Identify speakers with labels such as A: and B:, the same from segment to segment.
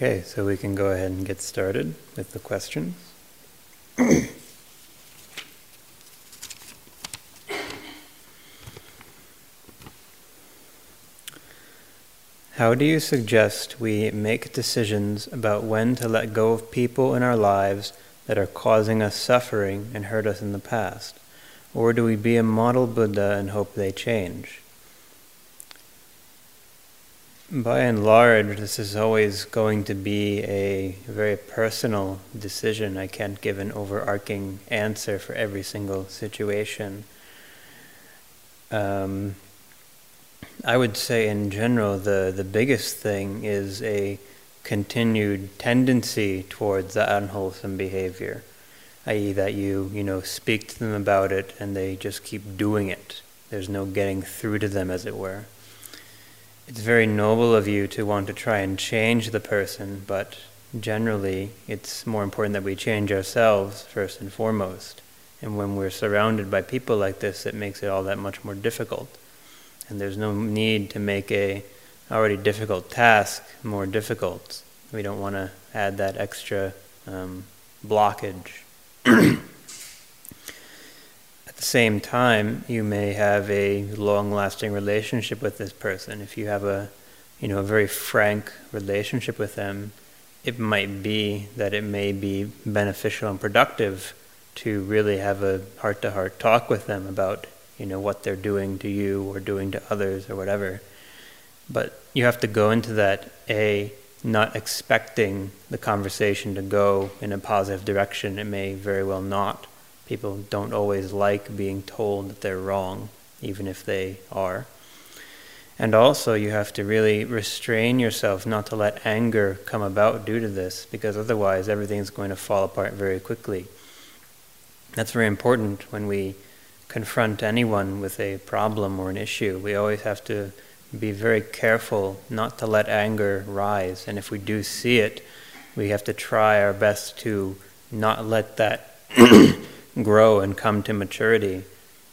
A: Okay, so we can go ahead and get started with the questions. How do you suggest we make decisions about when to let go of people in our lives that are causing us suffering and hurt us in the past? Or do we be a model Buddha and hope they change? By and large, this is always going to be a very personal decision. I can't give an overarching answer for every single situation. Um, I would say, in general, the, the biggest thing is a continued tendency towards the unwholesome behavior, i.e., that you you know speak to them about it and they just keep doing it. There's no getting through to them, as it were. It's very noble of you to want to try and change the person, but generally, it's more important that we change ourselves first and foremost. And when we're surrounded by people like this, it makes it all that much more difficult and there's no need to make a already difficult task more difficult. We don't want to add that extra um, blockage. The same time, you may have a long-lasting relationship with this person. If you have a, you know, a very frank relationship with them, it might be that it may be beneficial and productive to really have a heart-to-heart talk with them about you know what they're doing to you or doing to others or whatever. But you have to go into that a not expecting the conversation to go in a positive direction. It may very well not. People don't always like being told that they're wrong, even if they are. And also, you have to really restrain yourself not to let anger come about due to this, because otherwise, everything's going to fall apart very quickly. That's very important when we confront anyone with a problem or an issue, we always have to be very careful not to let anger rise. And if we do see it, we have to try our best to not let that grow and come to maturity,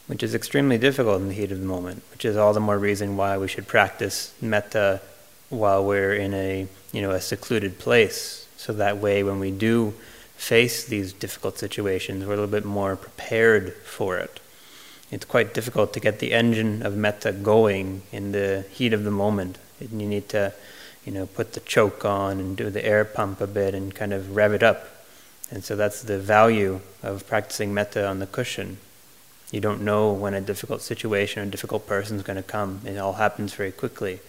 A: which is extremely difficult in the heat of the moment, which is all the more reason why we should practice metta while we're in a, you know, a secluded place. So that way when we do face these difficult situations, we're a little bit more prepared for it it's quite difficult to get the engine of metta going in the heat of the moment. You need to, you know, put the choke on and do the air pump a bit and kind of rev it up. And so that's the value of practicing metta on the cushion. You don't know when a difficult situation or a difficult person is going to come. It all happens very quickly.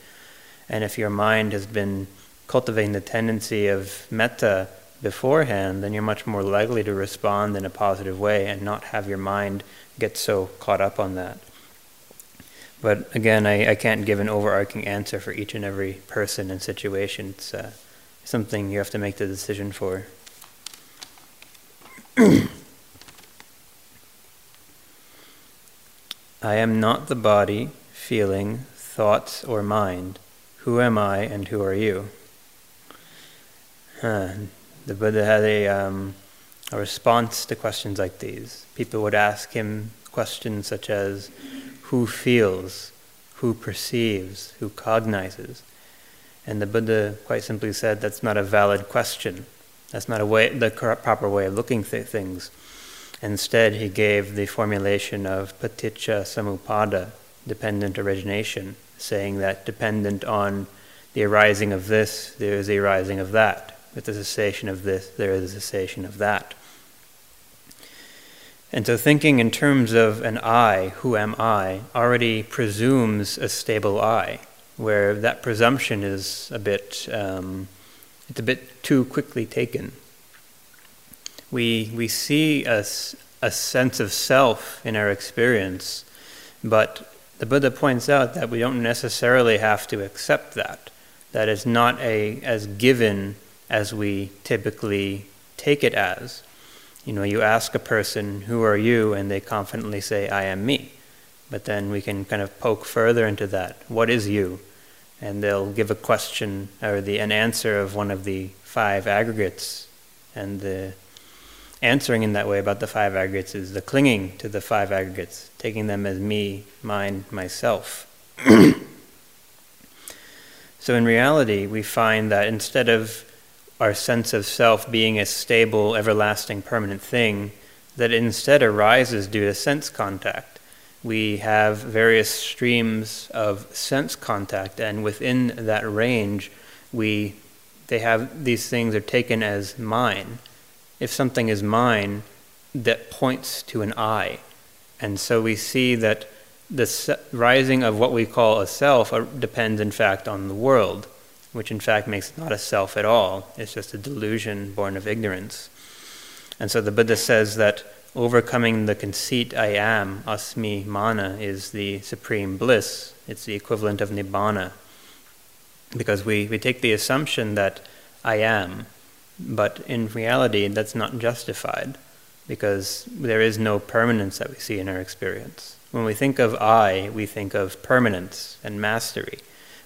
A: And if your mind has been cultivating the tendency of metta beforehand, then you're much more likely to respond in a positive way and not have your mind get so caught up on that. But again, I, I can't give an overarching answer for each and every person and situation. It's uh, something you have to make the decision for. I am not the body, feeling, thoughts, or mind. Who am I and who are you? The Buddha had a um, a response to questions like these. People would ask him questions such as who feels, who perceives, who cognizes. And the Buddha quite simply said that's not a valid question. That's not a way, the proper way of looking at things. Instead, he gave the formulation of paticca samuppada, dependent origination, saying that dependent on the arising of this, there is the arising of that. With the cessation of this, there is a cessation of that. And so, thinking in terms of an I, who am I, already presumes a stable I, where that presumption is a bit, um, it's a bit too quickly taken. We, we see a, a sense of self in our experience, but the Buddha points out that we don't necessarily have to accept that. That is not a, as given as we typically take it as. You know, you ask a person, Who are you? and they confidently say, I am me. But then we can kind of poke further into that. What is you? And they'll give a question or the, an answer of one of the five aggregates. And the answering in that way about the five aggregates is the clinging to the five aggregates, taking them as me, mine, myself. so in reality, we find that instead of our sense of self being a stable, everlasting, permanent thing that instead arises due to sense contact. We have various streams of sense contact, and within that range, we they have these things are taken as mine. If something is mine, that points to an I, and so we see that the rising of what we call a self uh, depends, in fact, on the world, which in fact makes it not a self at all. It's just a delusion born of ignorance. And so the Buddha says that overcoming the conceit I am, asmi mana, is the supreme bliss. It's the equivalent of nibbana. Because we, we take the assumption that I am, but in reality that's not justified because there is no permanence that we see in our experience. When we think of I, we think of permanence and mastery.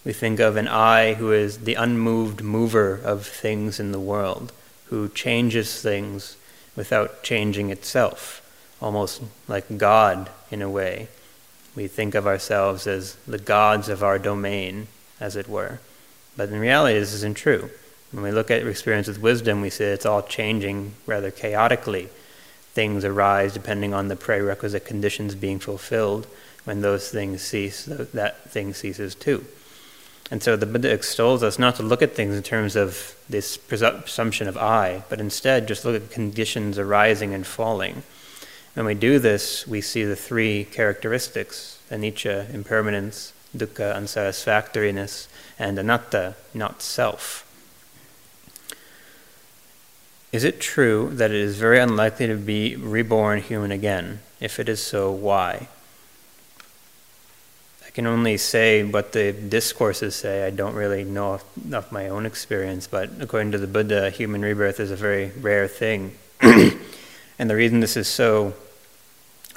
A: We think of an I who is the unmoved mover of things in the world, who changes things without changing itself, almost like God in a way. We think of ourselves as the gods of our domain, as it were. But in reality, this isn't true. When we look at experience with wisdom, we see it's all changing rather chaotically things arise depending on the prerequisite conditions being fulfilled. When those things cease, that thing ceases too. And so the Buddha extols us not to look at things in terms of this presumption of I, but instead just look at conditions arising and falling. When we do this, we see the three characteristics anicca, impermanence, dukkha, unsatisfactoriness, and anatta, not self. Is it true that it is very unlikely to be reborn human again? If it is so, why? I can only say what the discourses say. I don't really know of my own experience, but according to the Buddha, human rebirth is a very rare thing. and the reason this is so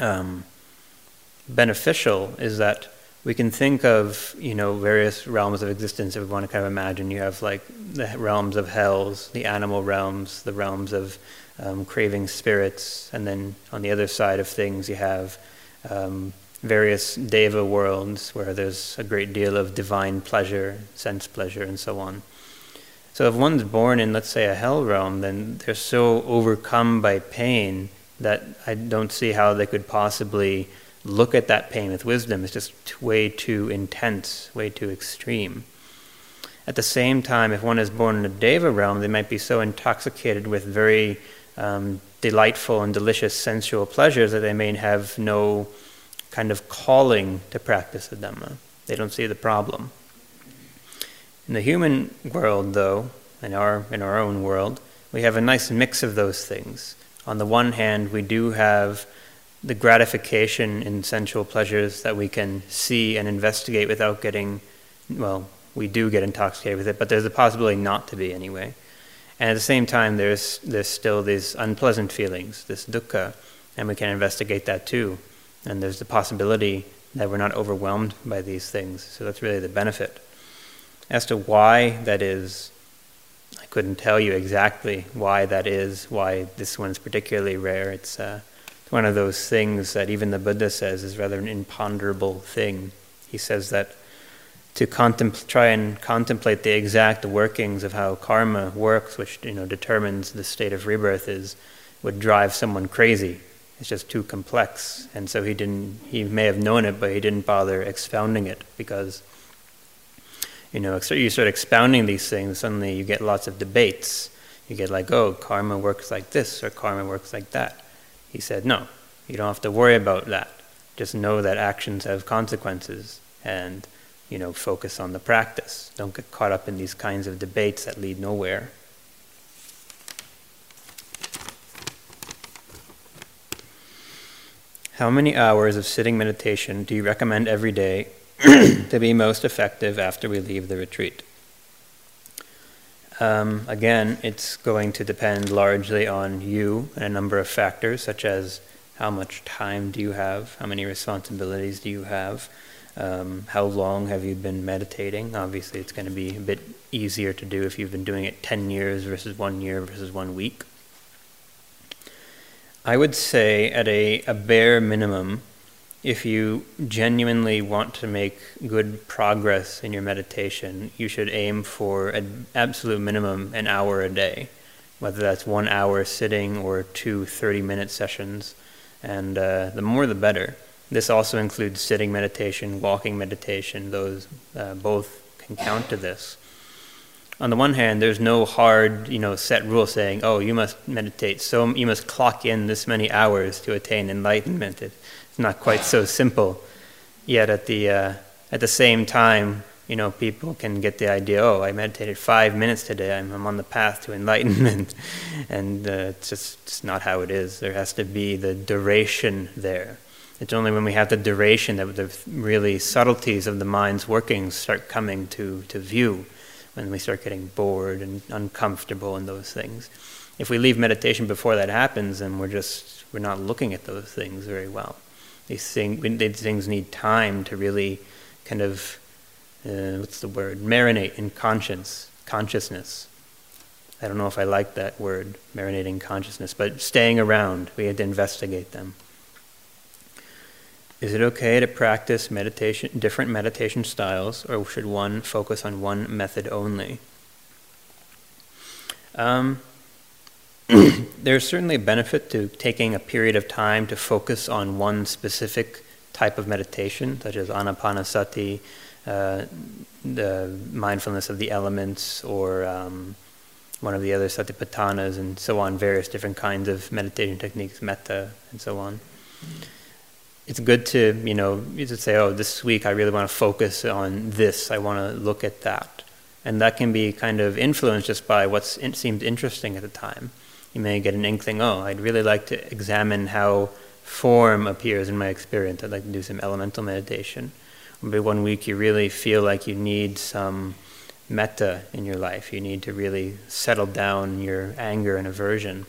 A: um, beneficial is that we can think of you know various realms of existence if we want to kind of imagine you have like the realms of hells the animal realms the realms of um, craving spirits and then on the other side of things you have um, various deva worlds where there's a great deal of divine pleasure sense pleasure and so on so if one's born in let's say a hell realm then they're so overcome by pain that i don't see how they could possibly look at that pain with wisdom It's just way too intense, way too extreme. At the same time, if one is born in a deva realm, they might be so intoxicated with very um, delightful and delicious sensual pleasures that they may have no kind of calling to practice the Dhamma. They don't see the problem. In the human world, though, in our, in our own world, we have a nice mix of those things. On the one hand, we do have the gratification in sensual pleasures that we can see and investigate without getting, well, we do get intoxicated with it, but there's a possibility not to be anyway. And at the same time, there's, there's still these unpleasant feelings, this dukkha, and we can investigate that too. And there's the possibility that we're not overwhelmed by these things. So that's really the benefit. As to why that is, I couldn't tell you exactly why that is, why this one's particularly rare. It's uh, one of those things that even the Buddha says is rather an imponderable thing. He says that to contempl- try and contemplate the exact workings of how karma works, which you know determines the state of rebirth, is would drive someone crazy. It's just too complex, and so he didn't. He may have known it, but he didn't bother expounding it because you know you start expounding these things, suddenly you get lots of debates. You get like, oh, karma works like this, or karma works like that. He said, No, you don't have to worry about that. Just know that actions have consequences and, you know, focus on the practice. Don't get caught up in these kinds of debates that lead nowhere. How many hours of sitting meditation do you recommend every day to be most effective after we leave the retreat? Um, again, it's going to depend largely on you and a number of factors, such as how much time do you have, how many responsibilities do you have, um, how long have you been meditating. Obviously, it's going to be a bit easier to do if you've been doing it 10 years versus one year versus one week. I would say, at a, a bare minimum, if you genuinely want to make good progress in your meditation, you should aim for an absolute minimum an hour a day, whether that's one hour sitting or two 30 minute sessions. And uh, the more the better. This also includes sitting meditation, walking meditation, those uh, both can count to this. On the one hand, there's no hard, you know, set rule saying, "Oh, you must meditate, so you must clock in this many hours to attain enlightenment." It's not quite so simple. Yet at the uh, at the same time, you know, people can get the idea, oh, I meditated five minutes today, I'm, I'm on the path to enlightenment. and uh, it's just it's not how it is. There has to be the duration there. It's only when we have the duration that the really subtleties of the mind's workings start coming to, to view, when we start getting bored and uncomfortable and those things. If we leave meditation before that happens, then we're just, we're not looking at those things very well. These, thing, these things need time to really kind of, uh, what's the word, marinate in conscience, consciousness. I don't know if I like that word, marinating consciousness, but staying around, we had to investigate them. Is it okay to practice meditation, different meditation styles, or should one focus on one method only? Um, there's certainly a benefit to taking a period of time to focus on one specific type of meditation, such as anapanasati, uh, the mindfulness of the elements, or um, one of the other satipatthanas, and so on, various different kinds of meditation techniques, metta, and so on. It's good to, you know, to say, oh, this week I really want to focus on this, I want to look at that. And that can be kind of influenced just by what seemed interesting at the time you may get an inkling, oh, I'd really like to examine how form appears in my experience. I'd like to do some elemental meditation. Maybe one week you really feel like you need some metta in your life. You need to really settle down your anger and aversion.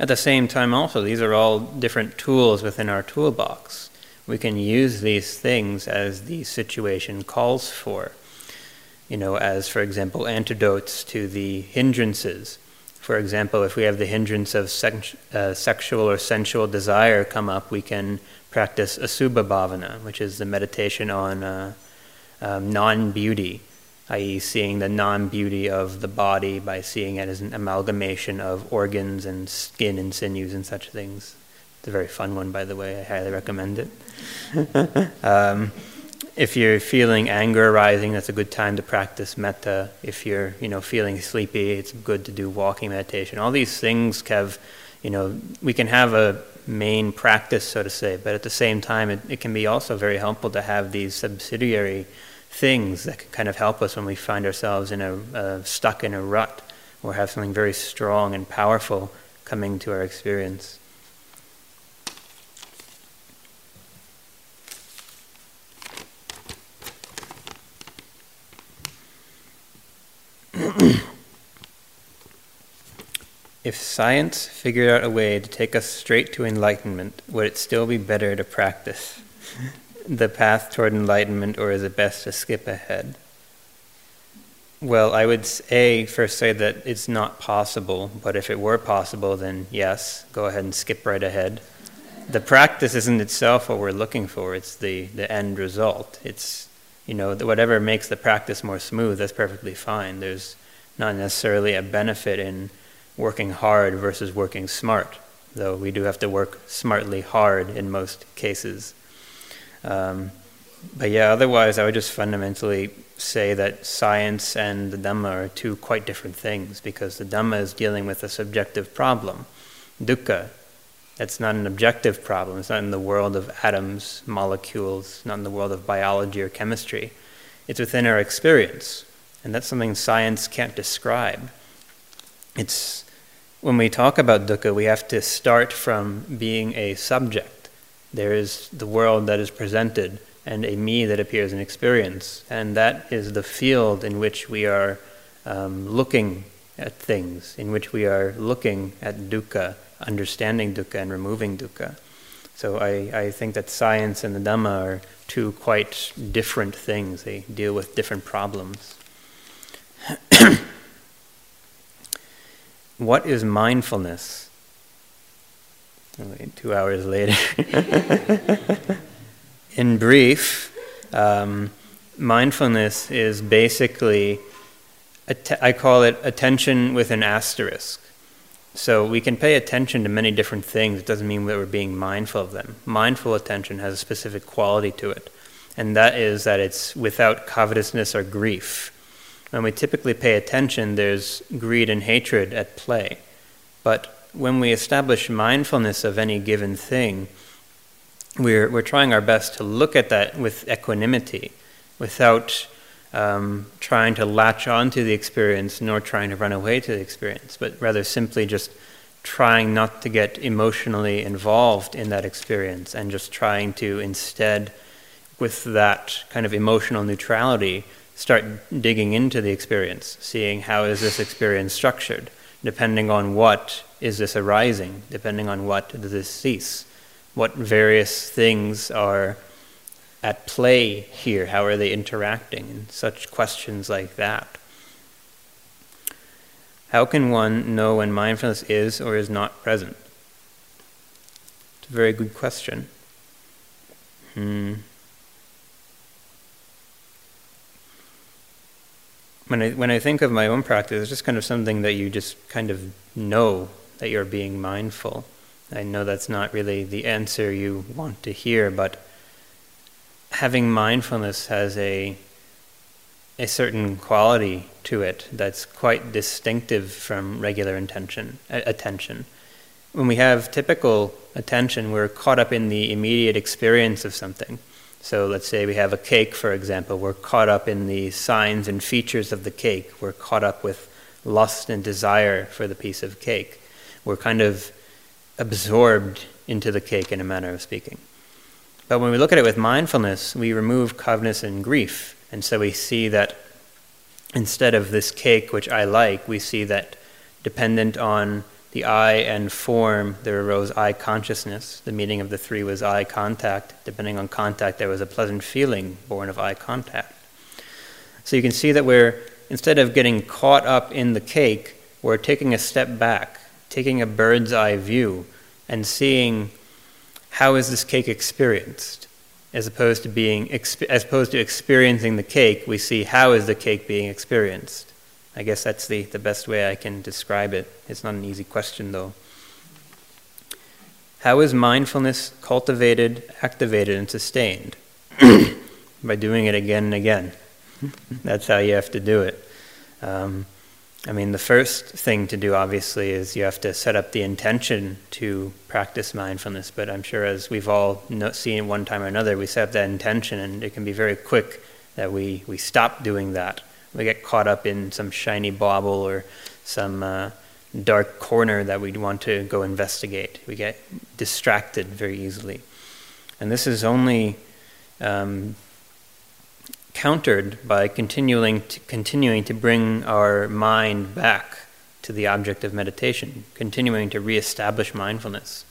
A: At the same time, also, these are all different tools within our toolbox. We can use these things as the situation calls for. You know, as, for example, antidotes to the hindrances for example, if we have the hindrance of sex, uh, sexual or sensual desire come up, we can practice asubha bhavana, which is the meditation on uh, um, non beauty, i.e., seeing the non beauty of the body by seeing it as an amalgamation of organs and skin and sinews and such things. It's a very fun one, by the way. I highly recommend it. um, if you're feeling anger arising, that's a good time to practice metta. If you're, you know, feeling sleepy, it's good to do walking meditation. All these things have, you know, we can have a main practice, so to say, but at the same time, it, it can be also very helpful to have these subsidiary things that can kind of help us when we find ourselves in a uh, stuck in a rut or have something very strong and powerful coming to our experience. if science figured out a way to take us straight to enlightenment, would it still be better to practice the path toward enlightenment, or is it best to skip ahead? Well, I would a first say that it's not possible, but if it were possible, then yes, go ahead and skip right ahead. The practice isn't itself what we're looking for; it's the the end result. It's you know whatever makes the practice more smooth. That's perfectly fine. There's not necessarily a benefit in working hard versus working smart, though we do have to work smartly hard in most cases. Um, but yeah, otherwise, I would just fundamentally say that science and the Dhamma are two quite different things because the Dhamma is dealing with a subjective problem, dukkha. That's not an objective problem. It's not in the world of atoms, molecules, not in the world of biology or chemistry. It's within our experience. And that's something science can't describe. It's when we talk about dukkha, we have to start from being a subject. There is the world that is presented and a me that appears in experience. And that is the field in which we are um, looking at things, in which we are looking at dukkha, understanding dukkha, and removing dukkha. So I, I think that science and the Dhamma are two quite different things. They deal with different problems. what is mindfulness? Two hours later. In brief, um, mindfulness is basically, att- I call it attention with an asterisk. So we can pay attention to many different things. It doesn't mean that we're being mindful of them. Mindful attention has a specific quality to it, and that is that it's without covetousness or grief. When we typically pay attention, there's greed and hatred at play. But when we establish mindfulness of any given thing, we're, we're trying our best to look at that with equanimity, without um, trying to latch onto the experience nor trying to run away to the experience, but rather simply just trying not to get emotionally involved in that experience and just trying to instead, with that kind of emotional neutrality, start digging into the experience, seeing how is this experience structured, depending on what is this arising, depending on what does this cease, what various things are at play here, how are they interacting, and such questions like that. How can one know when mindfulness is or is not present? It's a very good question. Hmm. When I when I think of my own practice, it's just kind of something that you just kind of know that you're being mindful. I know that's not really the answer you want to hear, but having mindfulness has a a certain quality to it that's quite distinctive from regular intention attention. When we have typical attention, we're caught up in the immediate experience of something. So let's say we have a cake, for example. We're caught up in the signs and features of the cake. We're caught up with lust and desire for the piece of cake. We're kind of absorbed into the cake, in a manner of speaking. But when we look at it with mindfulness, we remove covetousness and grief. And so we see that instead of this cake, which I like, we see that dependent on the eye and form, there arose eye consciousness. The meaning of the three was eye contact. Depending on contact, there was a pleasant feeling born of eye contact. So you can see that we're, instead of getting caught up in the cake, we're taking a step back, taking a bird's eye view, and seeing how is this cake experienced. As opposed to being, as opposed to experiencing the cake, we see how is the cake being experienced. I guess that's the, the best way I can describe it. It's not an easy question, though. How is mindfulness cultivated, activated, and sustained? By doing it again and again. That's how you have to do it. Um, I mean, the first thing to do, obviously, is you have to set up the intention to practice mindfulness. But I'm sure, as we've all seen one time or another, we set up that intention, and it can be very quick that we, we stop doing that we get caught up in some shiny bauble or some uh, dark corner that we want to go investigate. We get distracted very easily. And this is only um, countered by continuing to, continuing to bring our mind back to the object of meditation, continuing to reestablish mindfulness.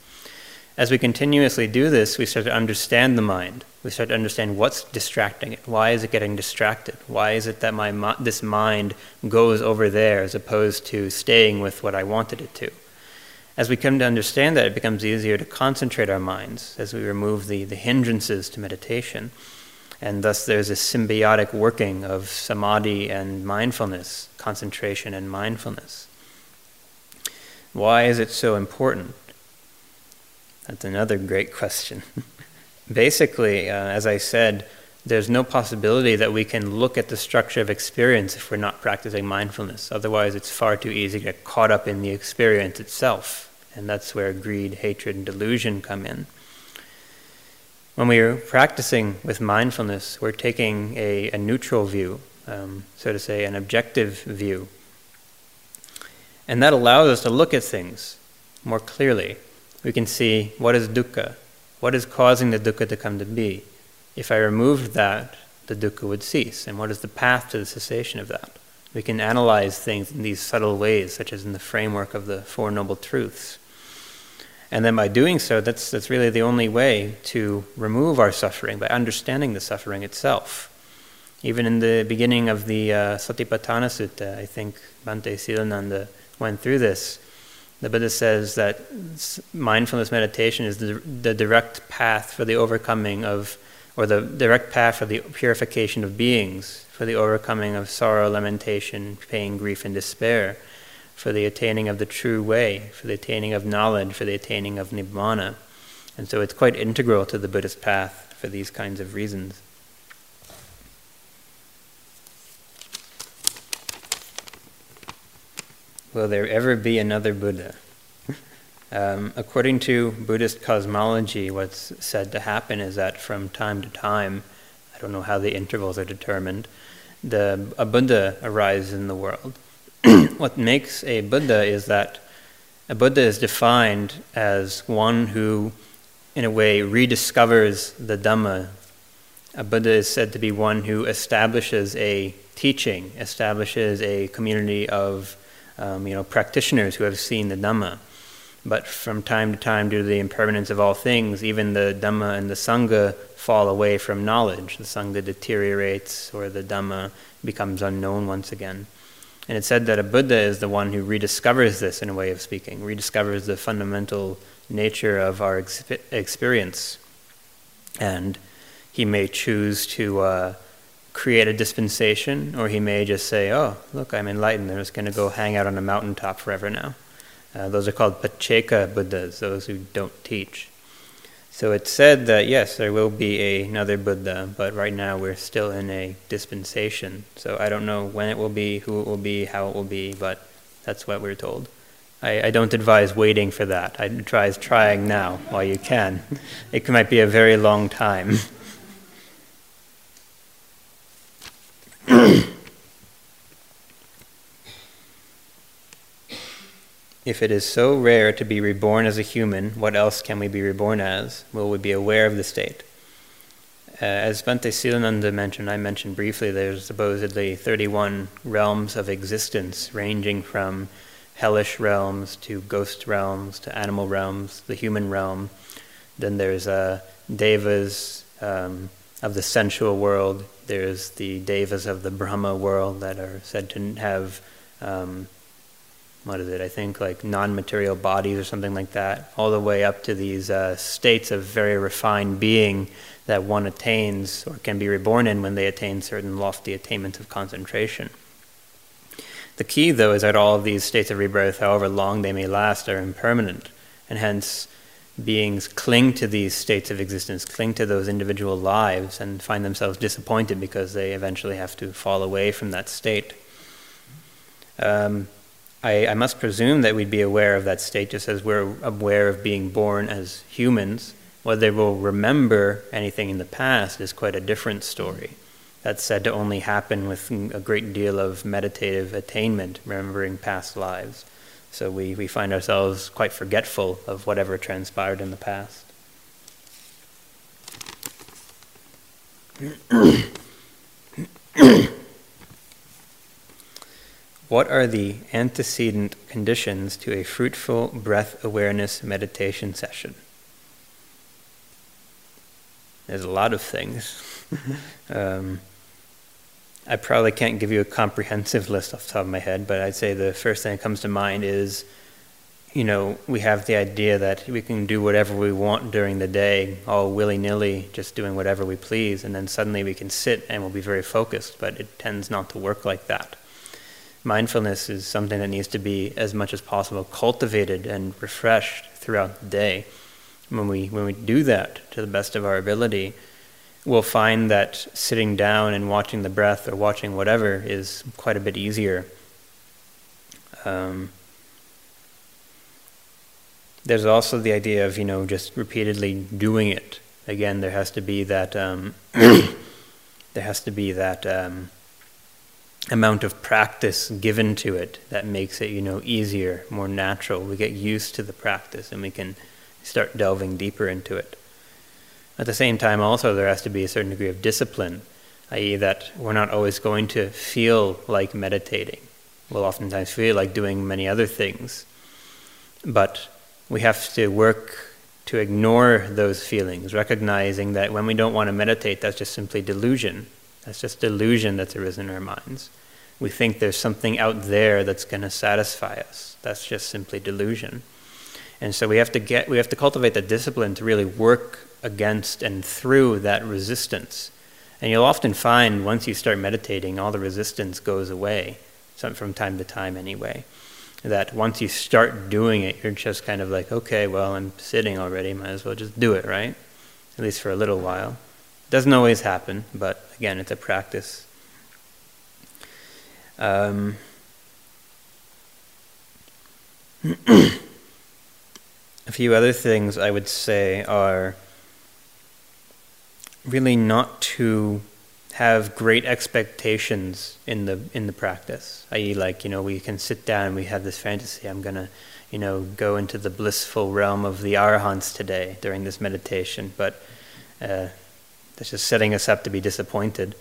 A: As we continuously do this, we start to understand the mind. We start to understand what's distracting it. Why is it getting distracted? Why is it that my this mind goes over there as opposed to staying with what I wanted it to? As we come to understand that, it becomes easier to concentrate our minds as we remove the, the hindrances to meditation. And thus, there's a symbiotic working of samadhi and mindfulness, concentration and mindfulness. Why is it so important? That's another great question. Basically, uh, as I said, there's no possibility that we can look at the structure of experience if we're not practicing mindfulness. Otherwise, it's far too easy to get caught up in the experience itself. And that's where greed, hatred, and delusion come in. When we are practicing with mindfulness, we're taking a, a neutral view, um, so to say, an objective view. And that allows us to look at things more clearly we can see what is dukkha, what is causing the dukkha to come to be. If I removed that, the dukkha would cease. And what is the path to the cessation of that? We can analyze things in these subtle ways, such as in the framework of the Four Noble Truths. And then by doing so, that's, that's really the only way to remove our suffering, by understanding the suffering itself. Even in the beginning of the uh, Satipatthana Sutta, I think Bhante Silananda went through this The Buddha says that mindfulness meditation is the, the direct path for the overcoming of, or the direct path for the purification of beings, for the overcoming of sorrow, lamentation, pain, grief, and despair, for the attaining of the true way, for the attaining of knowledge, for the attaining of nibbana. And so it's quite integral to the Buddhist path for these kinds of reasons. Will there ever be another Buddha? Um, according to Buddhist cosmology, what's said to happen is that from time to time, I don't know how the intervals are determined, the, a Buddha arises in the world. what makes a Buddha is that a Buddha is defined as one who, in a way, rediscovers the Dhamma. A Buddha is said to be one who establishes a teaching, establishes a community of um, you know, practitioners who have seen the Dhamma. But from time to time, due to the impermanence of all things, even the Dhamma and the Sangha fall away from knowledge. The Sangha deteriorates, or the Dhamma becomes unknown once again. And it's said that a Buddha is the one who rediscovers this, in a way of speaking, rediscovers the fundamental nature of our experience. And he may choose to. Uh, create a dispensation, or he may just say, Oh, look, I'm enlightened. I'm just going to go hang out on a mountaintop forever now. Uh, those are called Pacceka Buddhas, those who don't teach. So it's said that yes, there will be a, another Buddha, but right now we're still in a dispensation. So I don't know when it will be, who it will be, how it will be, but that's what we're told. I, I don't advise waiting for that. I advise trying now while you can. It might be a very long time. if it is so rare to be reborn as a human, what else can we be reborn as? Will we be aware of the state? Uh, as Bhante Silananda mentioned, I mentioned briefly, there's supposedly 31 realms of existence, ranging from hellish realms to ghost realms to animal realms, the human realm. Then there's uh, devas um, of the sensual world, there's the devas of the Brahma world that are said to have, um, what is it, I think like non material bodies or something like that, all the way up to these uh, states of very refined being that one attains or can be reborn in when they attain certain lofty attainments of concentration. The key, though, is that all of these states of rebirth, however long they may last, are impermanent, and hence beings cling to these states of existence, cling to those individual lives, and find themselves disappointed because they eventually have to fall away from that state. Um, I, I, must presume that we'd be aware of that state just as we're aware of being born as humans. Whether we'll remember anything in the past is quite a different story. That's said to only happen with a great deal of meditative attainment, remembering past lives. So we, we find ourselves quite forgetful of whatever transpired in the past. what are the antecedent conditions to a fruitful breath awareness meditation session? There's a lot of things. um, I probably can't give you a comprehensive list off the top of my head, but I'd say the first thing that comes to mind is, you know, we have the idea that we can do whatever we want during the day, all willy nilly, just doing whatever we please, and then suddenly we can sit and we'll be very focused, but it tends not to work like that. Mindfulness is something that needs to be, as much as possible, cultivated and refreshed throughout the day. When we, when we do that to the best of our ability, we'll find that sitting down and watching the breath or watching whatever is quite a bit easier. Um, there's also the idea of you know just repeatedly doing it. Again, there has to be that um, there has to be that um, amount of practice given to it that makes it you know easier, more natural. We get used to the practice and we can start delving deeper into it. At the same time, also, there has to be a certain degree of discipline, i.e., that we're not always going to feel like meditating. We'll oftentimes feel like doing many other things. But we have to work to ignore those feelings, recognizing that when we don't want to meditate, that's just simply delusion. That's just delusion that's arisen in our minds. We think there's something out there that's going to satisfy us. That's just simply delusion. And so we have to get we have to cultivate the discipline to really work against and through that resistance. And you'll often find once you start meditating, all the resistance goes away, from time to time anyway. That once you start doing it, you're just kind of like, okay, well, I'm sitting already, might as well just do it, right? At least for a little while. Doesn't always happen, but again, it's a practice. Um, a few other things I would say are really not to have great expectations in the in the practice. I.e., like you know, we can sit down we have this fantasy. I'm gonna, you know, go into the blissful realm of the arahants today during this meditation, but uh, that's just setting us up to be disappointed.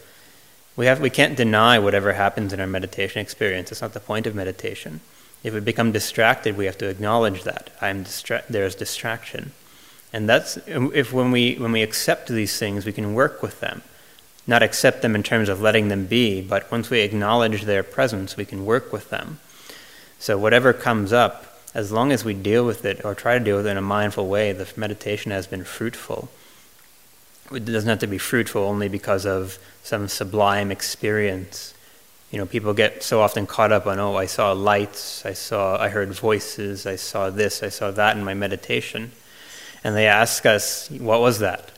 A: We have we can't deny whatever happens in our meditation experience. It's not the point of meditation. If we become distracted, we have to acknowledge that I'm distra- there's distraction. And that's um, if when we when we accept these things, we can work with them. Not accept them in terms of letting them be, but once we acknowledge their presence, we can work with them. So whatever comes up, as long as we deal with it or try to deal with it in a mindful way, the meditation has been fruitful. It doesn't have to be fruitful only because of some sublime experience. You know, people get so often caught up on, oh, I saw lights, I saw, I heard voices, I saw this, I saw that in my meditation and they ask us, What was that?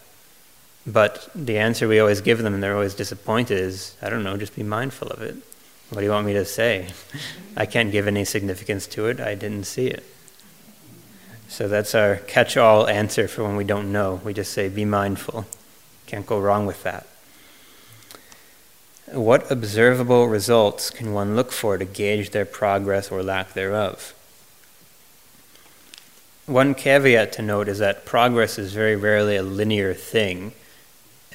A: But the answer we always give them, and they're always disappointed, is, I don't know, just be mindful of it. What do you want me to say? I can't give any significance to it. I didn't see it. So that's our catch all answer for when we don't know. We just say, Be mindful. Can't go wrong with that. What observable results can one look for to gauge their progress or lack thereof? One caveat to note is that progress is very rarely a linear thing.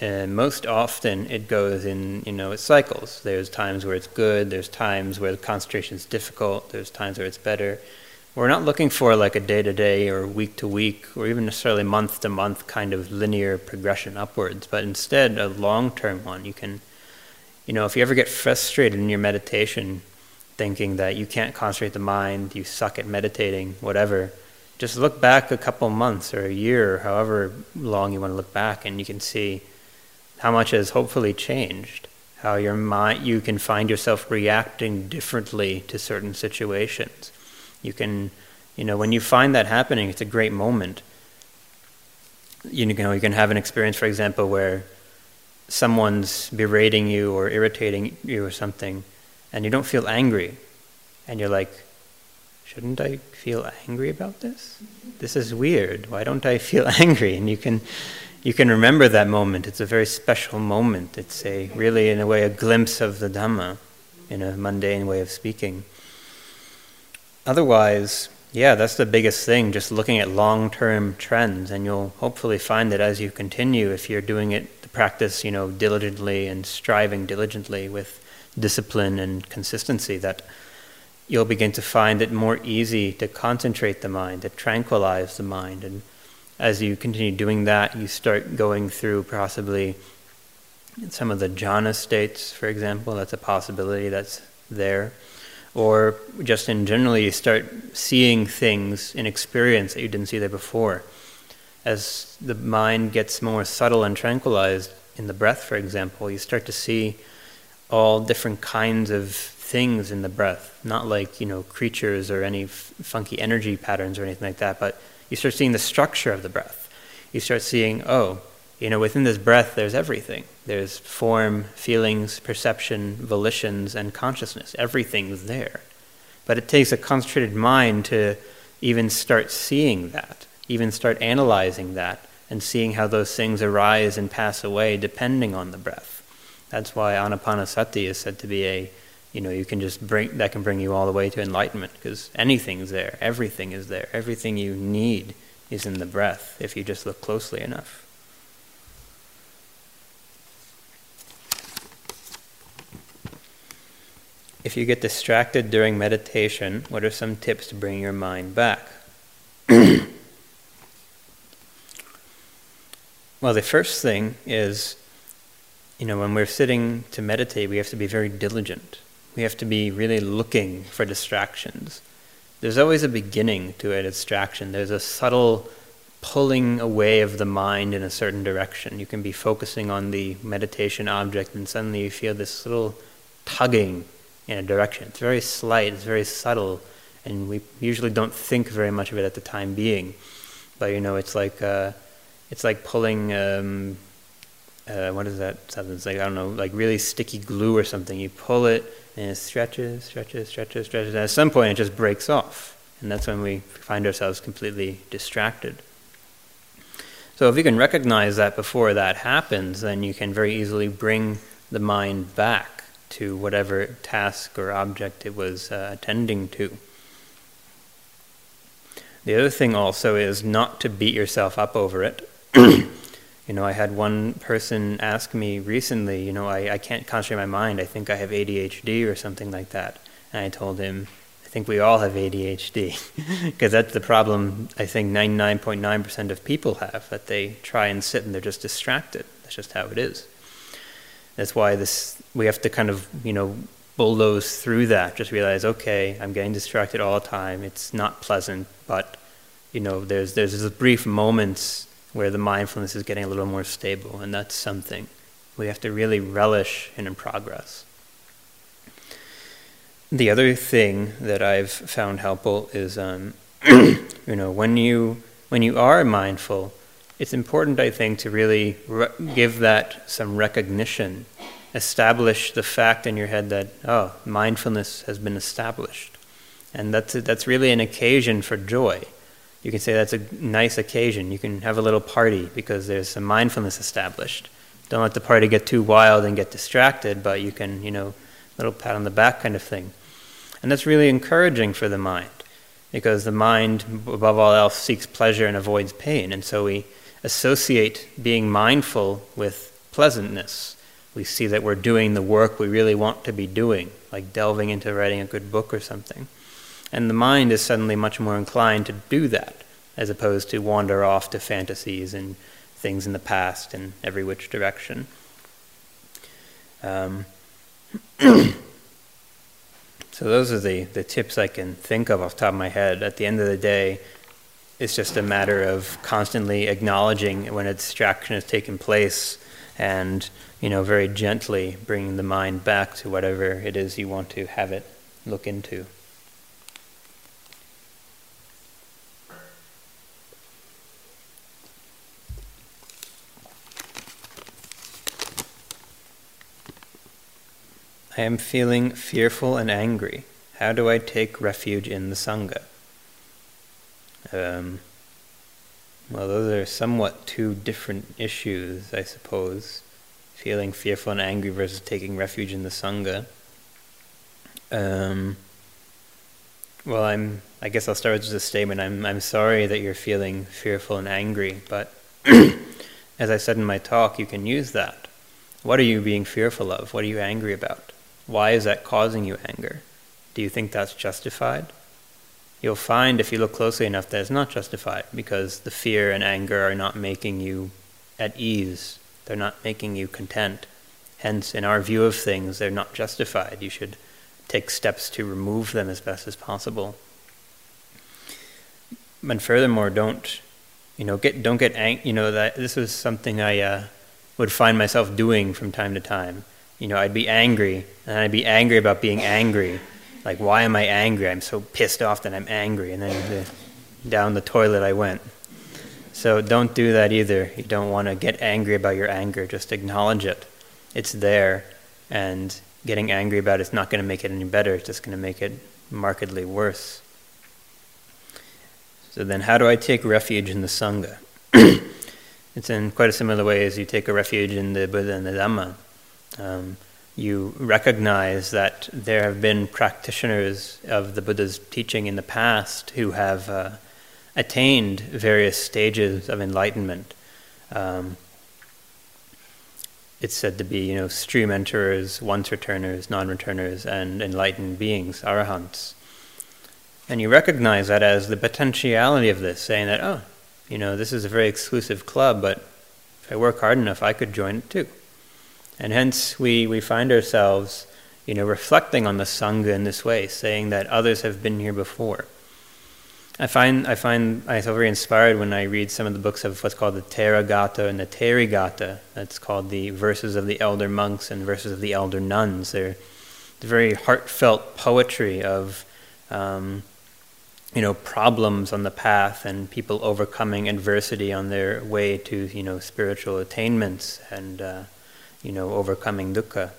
A: And most often it goes in, you know, cycles. There's times where it's good, there's times where the concentration is difficult, there's times where it's better. We're not looking for like a day to day or week to week or even necessarily month to month kind of linear progression upwards, but instead a long term one. You can, you know, if you ever get frustrated in your meditation thinking that you can't concentrate the mind, you suck at meditating, whatever just look back a couple months or a year, or however long you want to look back, and you can see how much has hopefully changed. How your mind, you can find yourself reacting differently to certain situations. You can, you know, when you find that happening, it's a great moment. You know, you can have an experience, for example, where someone's berating you or irritating you or something, and you don't feel angry, and you're like, shouldn't I feel angry about this? This is weird. Why don't I feel angry? And you can, you can remember that moment. It's a very special moment. It's a really, in a way, a glimpse of the Dhamma, in a mundane way of speaking. Otherwise, yeah, that's the biggest thing, just looking at long term trends. And you'll hopefully find that as you continue, if you're doing it, practice, you know, diligently and striving diligently with discipline and consistency, that you'll begin to find it more easy to concentrate the mind, to tranquilize the mind. And as you continue doing that, you start going through possibly some of the jhana states, for example. That's a possibility that's there. Or just in general, you start seeing things in experience that you didn't see there before. As the mind gets more subtle and tranquilized in the breath, for example, you start to see all different kinds of things in the breath, not like, you know, creatures or any f- funky energy patterns or anything like that, but you start seeing the structure of the breath. You start seeing, oh, you know, within this breath, there's everything. There's form, feelings, perception, volitions, and consciousness. Everything's there. But it takes a concentrated mind to even start seeing that, even start analyzing that, and seeing how those things arise and pass away depending on the breath. That's why anapanasati is said to be a you know, you can just bring that can bring you all the way to enlightenment because anything's there, everything is there, everything you need is in the breath if you just look closely enough. If you get distracted during meditation, what are some tips to bring your mind back? well, the first thing is, you know, when we're sitting to meditate, we have to be very diligent we have to be really looking for distractions. There's always a beginning to a distraction. There's a subtle pulling away of the mind in a certain direction. You can be focusing on the meditation object, and suddenly you feel this little tugging in a direction. It's very slight, it's very subtle, and we usually don't think very much of it at the time being. But you know, it's like uh, it's like pulling. Um, uh, what is that substance? Like I don't know, like really sticky glue or something. You pull it, and it stretches, stretches, stretches, stretches. And at some point, it just breaks off, and that's when we find ourselves completely distracted. So if you can recognize that before that happens, then you can very easily bring the mind back to whatever task or object it was uh, attending to. The other thing also is not to beat yourself up over it. You know, I had one person ask me recently, you know, I, I can't concentrate my mind. I think I have ADHD or something like that. And I told him, I think we all have ADHD. Because that's the problem I think 99.9% of people have, that they try and sit and they're just distracted. That's just how it is. That's why this we have to kind of you know bulldoze through that. Just realize, okay, I'm getting distracted all the time. It's not pleasant, but you know, there's there's these brief moments where the mindfulness is getting a little more stable, and that's something we have to really relish in, in progress. The other thing that I've found helpful is, um, you know, when you when you are mindful, it's important, I think, to really re- give that some recognition, establish the fact in your head that, oh, mindfulness has been established. And that's, that's really an occasion for joy. You can say that's a nice occasion. You can have a little party because there's some mindfulness established. Don't let the party get too wild and get distracted, but you can, you know, little pat on the back kind of thing. And that's really encouraging for the mind because the mind, above all else, seeks pleasure and avoids pain. And so we associate being mindful with pleasantness. We see that we're doing the work we really want to be doing, like delving into writing a good book or something. And the mind is suddenly much more inclined to do that, as opposed to wander off to fantasies and things in the past in every which direction. Um, so those are the, the tips I can think of off the top of my head. At the end of the day, it's just a matter of constantly acknowledging when a distraction has taken place and you know very gently bringing the mind back to whatever it is you want to have it look into I am feeling fearful and angry. How do I take refuge in the Sangha? Um, well, those are somewhat two different issues, I suppose. Feeling fearful and angry versus taking refuge in the Sangha. Um, well, I'm. I guess I'll start with just a statement. I'm. I'm sorry that you're feeling fearful and angry, but as I said in my talk, you can use that. What are you being fearful of? What are you angry about? Why is that causing you anger? Do you think that's justified? you'll find if you look closely enough that it's not justified because the fear and anger are not making you at ease. They're not making you content. Hence, in our view of things, they're not justified. You should take steps to remove them as best as possible. And furthermore, don't you know get don't get ang- you know that this was something I uh, would find myself doing from time to time. You know, I'd be angry, and I'd be angry about being angry, like, why am I angry? I'm so pissed off that I'm angry. And then the, down the toilet I went. So don't do that either. You don't want to get angry about your anger. Just acknowledge it. It's there. And getting angry about it's not going to make it any better. It's just going to make it markedly worse. So then, how do I take refuge in the Sangha? it's in quite a similar way as you take a refuge in the Buddha and the Dhamma. Um, you recognize that there have been practitioners of the Buddha's teaching in the past who have uh, attained various stages of enlightenment. Um, it's said to be, you know, stream enterers, once returners, non returners, and enlightened beings, arahants. And you recognize that as the potentiality of this, saying that, oh, you know, this is a very exclusive club, but if I work hard enough, I could join it too. And hence we, we find ourselves, you know, reflecting on the Sangha in this way, saying that others have been here before. I find I find feel very inspired when I read some of the books of what's called the Theragatha and the Therigatha. That's called the verses of the elder monks and verses of the elder nuns. They're the very heartfelt poetry of um, you know problems on the path and people overcoming adversity on their way to you know spiritual attainments and uh, you know overcoming dukkha.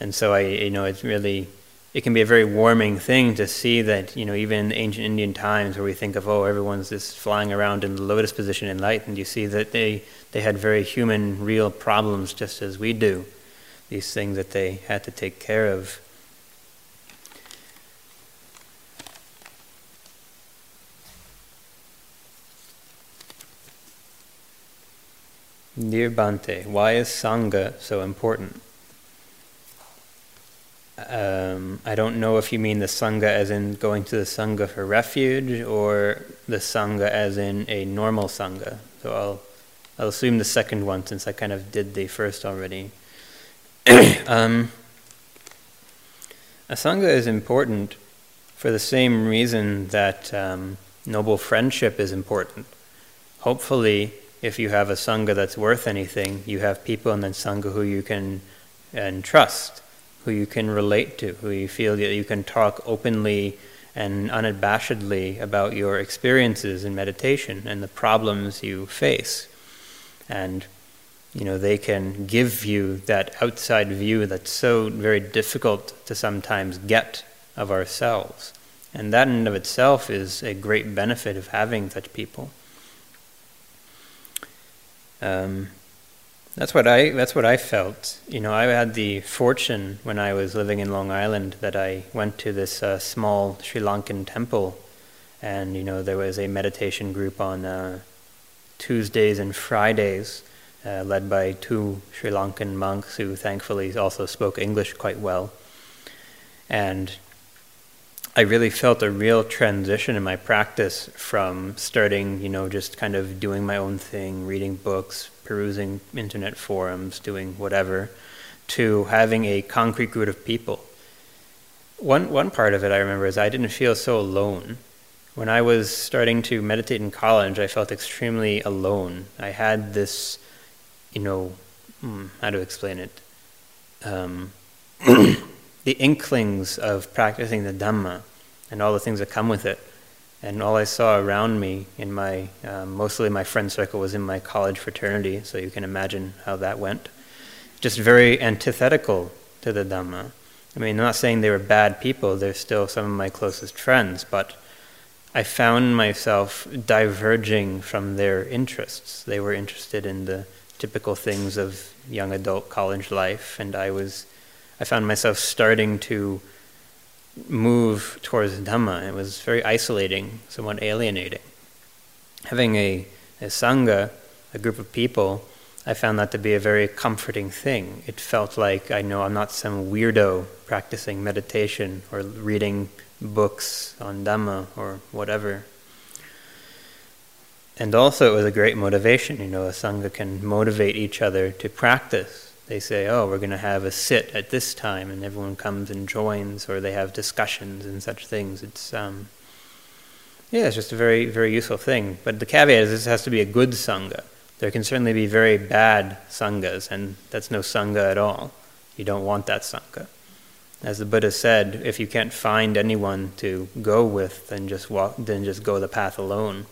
A: And so I you know it's really it can be a very warming thing to see that you know even in ancient Indian times where we think of oh everyone's just flying around in the lotus position enlightened you see that they they had very human real problems just as we do these things that they had to take care of Dear Bhante, why is Sangha so important? Um, I don't know if you mean the Sangha as in going to the Sangha for refuge or the Sangha as in a normal Sangha. So I'll, I'll assume the second one since I kind of did the first already. um, a Sangha is important for the same reason that um, noble friendship is important. Hopefully, if you have a Sangha that's worth anything, you have people in that Sangha who you can and trust who you can relate to, who you feel that you can talk openly and unabashedly about your experiences in meditation and the problems you face. And you know, they can give you that outside view that's so very difficult to sometimes get of ourselves. And that in and of itself is a great benefit of having such people. Um, that's what I that's what I felt. You know, I had the fortune when I was living in Long Island that I went to this uh, small Sri Lankan temple, and you know there was a meditation group on uh, Tuesdays and Fridays, uh, led by two Sri Lankan monks who thankfully also spoke English quite well, and I really felt a real transition in my practice from starting, you know, just kind of doing my own thing, reading books, perusing internet forums, doing whatever, to having a concrete group of people. One, one part of it I remember is I didn't feel so alone. When I was starting to meditate in college, I felt extremely alone. I had this, you know, hmm, how to explain it? Um, the inklings of practicing the Dhamma and all the things that come with it and all I saw around me in my um, mostly my friend circle was in my college fraternity, so you can imagine how that went. Just very antithetical to the Dhamma. I mean, I'm not saying they were bad people; they're still some of my closest friends, but I found myself diverging from their interests. They were interested in the typical things of young adult college life, and I was. I found myself starting to move towards Dhamma. It was very isolating, somewhat alienating. Having a, a Sangha, a group of people, I found that to be a very comforting thing. It felt like I know I'm not some weirdo practicing meditation or reading books on Dhamma or whatever. And also, it was a great motivation. You know, a Sangha can motivate each other to practice they say, oh, we're going to have a sit at this time, and everyone comes and joins, or they have discussions and such things. It's, um, yeah, it's just a very, very useful thing. But the caveat is this has to be a good sangha. There can certainly be very bad sanghas, and that's no sangha at all. You don't want that sangha. As the Buddha said, if you can't find anyone to go with, then just walk, then just go the path alone.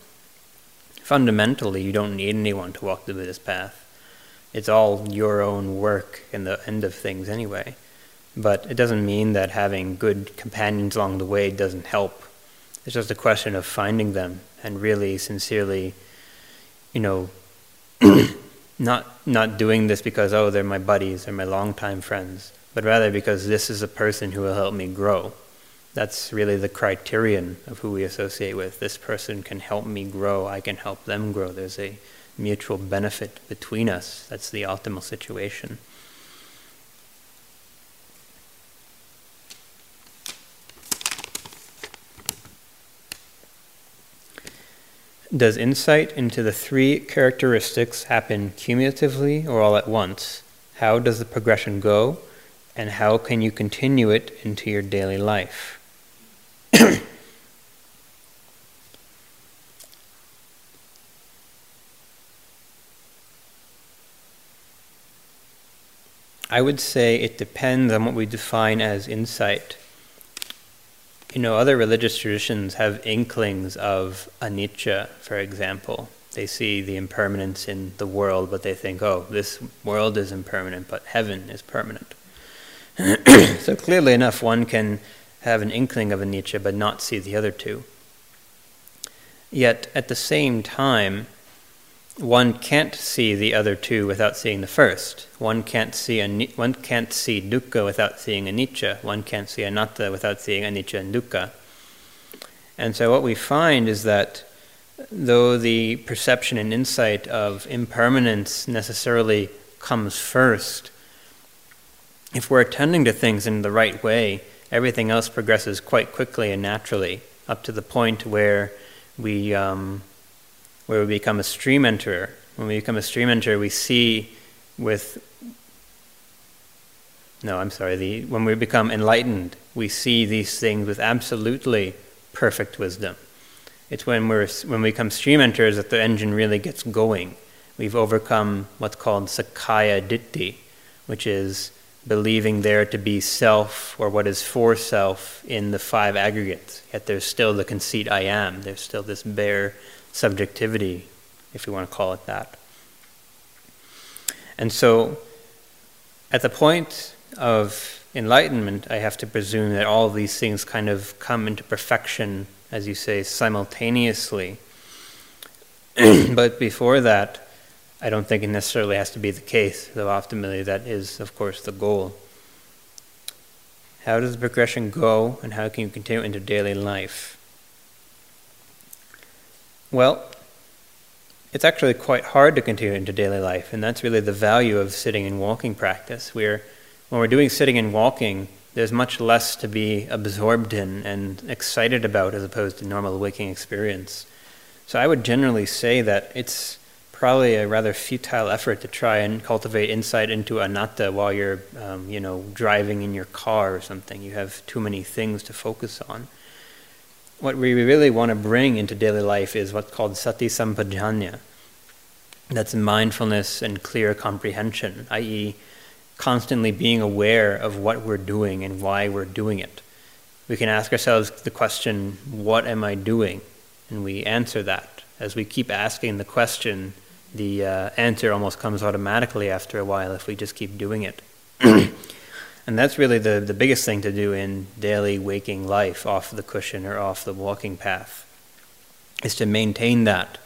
A: Fundamentally, you don't need anyone to walk the Buddha's path it's all your own work in the end of things anyway. But it doesn't mean that having good companions along the way doesn't help. It's just a question of finding them and really sincerely, you know, not not doing this because oh they're my buddies, they're my longtime friends, but rather because this is a person who will help me grow. That's really the criterion of who we associate with. This person can help me grow. I can help them grow. There's a mutual benefit between us. That's the optimal situation. Does insight into the three characteristics happen cumulatively or all at once? How does the progression go? and how can you continue it into your daily life? I would say it depends on what we define as insight. You know, other religious traditions have inklings of anicca, for example. They see the impermanence in the world, but they think, oh, this world is impermanent, but heaven is permanent. so clearly enough, one can have an inkling of anicca, but not see the other two. Yet, at the same time, one can't see the other two without seeing the first. One can't see a, one can't see dukkha without seeing anicca. One can't see anatta without seeing anicca and dukkha. And so what we find is that though the perception and insight of impermanence necessarily comes first, if we're attending to things in the right way, everything else progresses quite quickly and naturally, up to the point where we um, where we become a stream enterer. When we become a stream enterer, we see with no, I'm sorry. The, when we become enlightened, we see these things with absolutely perfect wisdom. It's when we're when we become stream enterers that the engine really gets going. We've overcome what's called sakkaya ditthi, which is believing there to be self or what is for self in the five aggregates. Yet there's still the conceit I am. There's still this bare subjectivity, if you want to call it that. And so, at the point of enlightenment, I have to presume that all of these things kind of come into perfection, as you say, simultaneously. but before that, I don't think it necessarily has to be the case, though ultimately that is, of course, the goal. How does the progression go, and how can you continue into daily life? Well, it's actually quite hard to continue into daily life, and that's really the value of sitting and walking practice. Where when we're doing sitting and walking, there's much less to be absorbed in and excited about as opposed to normal waking experience. So I would generally say that it's probably a rather futile effort to try and cultivate insight into anatta while you're, um, you know, driving in your car or something. You have too many things to focus on what we really want to bring into daily life is what's called sati sampajanya. That's mindfulness and clear comprehension, i.e., constantly being aware of what we're doing and why we're doing it. We can ask ourselves the question, What am I doing? And we answer that. As we keep asking the question, the uh, answer almost comes automatically after a while if we just keep doing it. And that's really the, the biggest thing to do in daily waking life off the cushion or off the walking path, is to maintain that.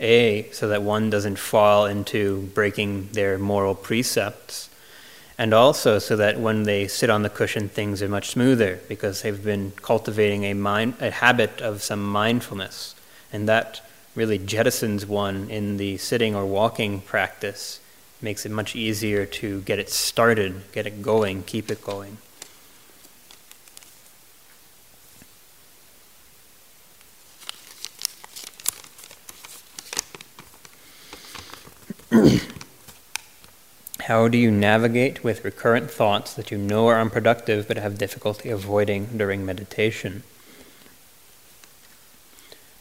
A: A, so that one doesn't fall into breaking their moral precepts, and also so that when they sit on the cushion, things are much smoother because they've been cultivating a, mind, a habit of some mindfulness. And that really jettisons one in the sitting or walking practice makes it much easier to get it started, get it going, keep it going. How do you navigate with recurrent thoughts that you know are unproductive but have difficulty avoiding during meditation?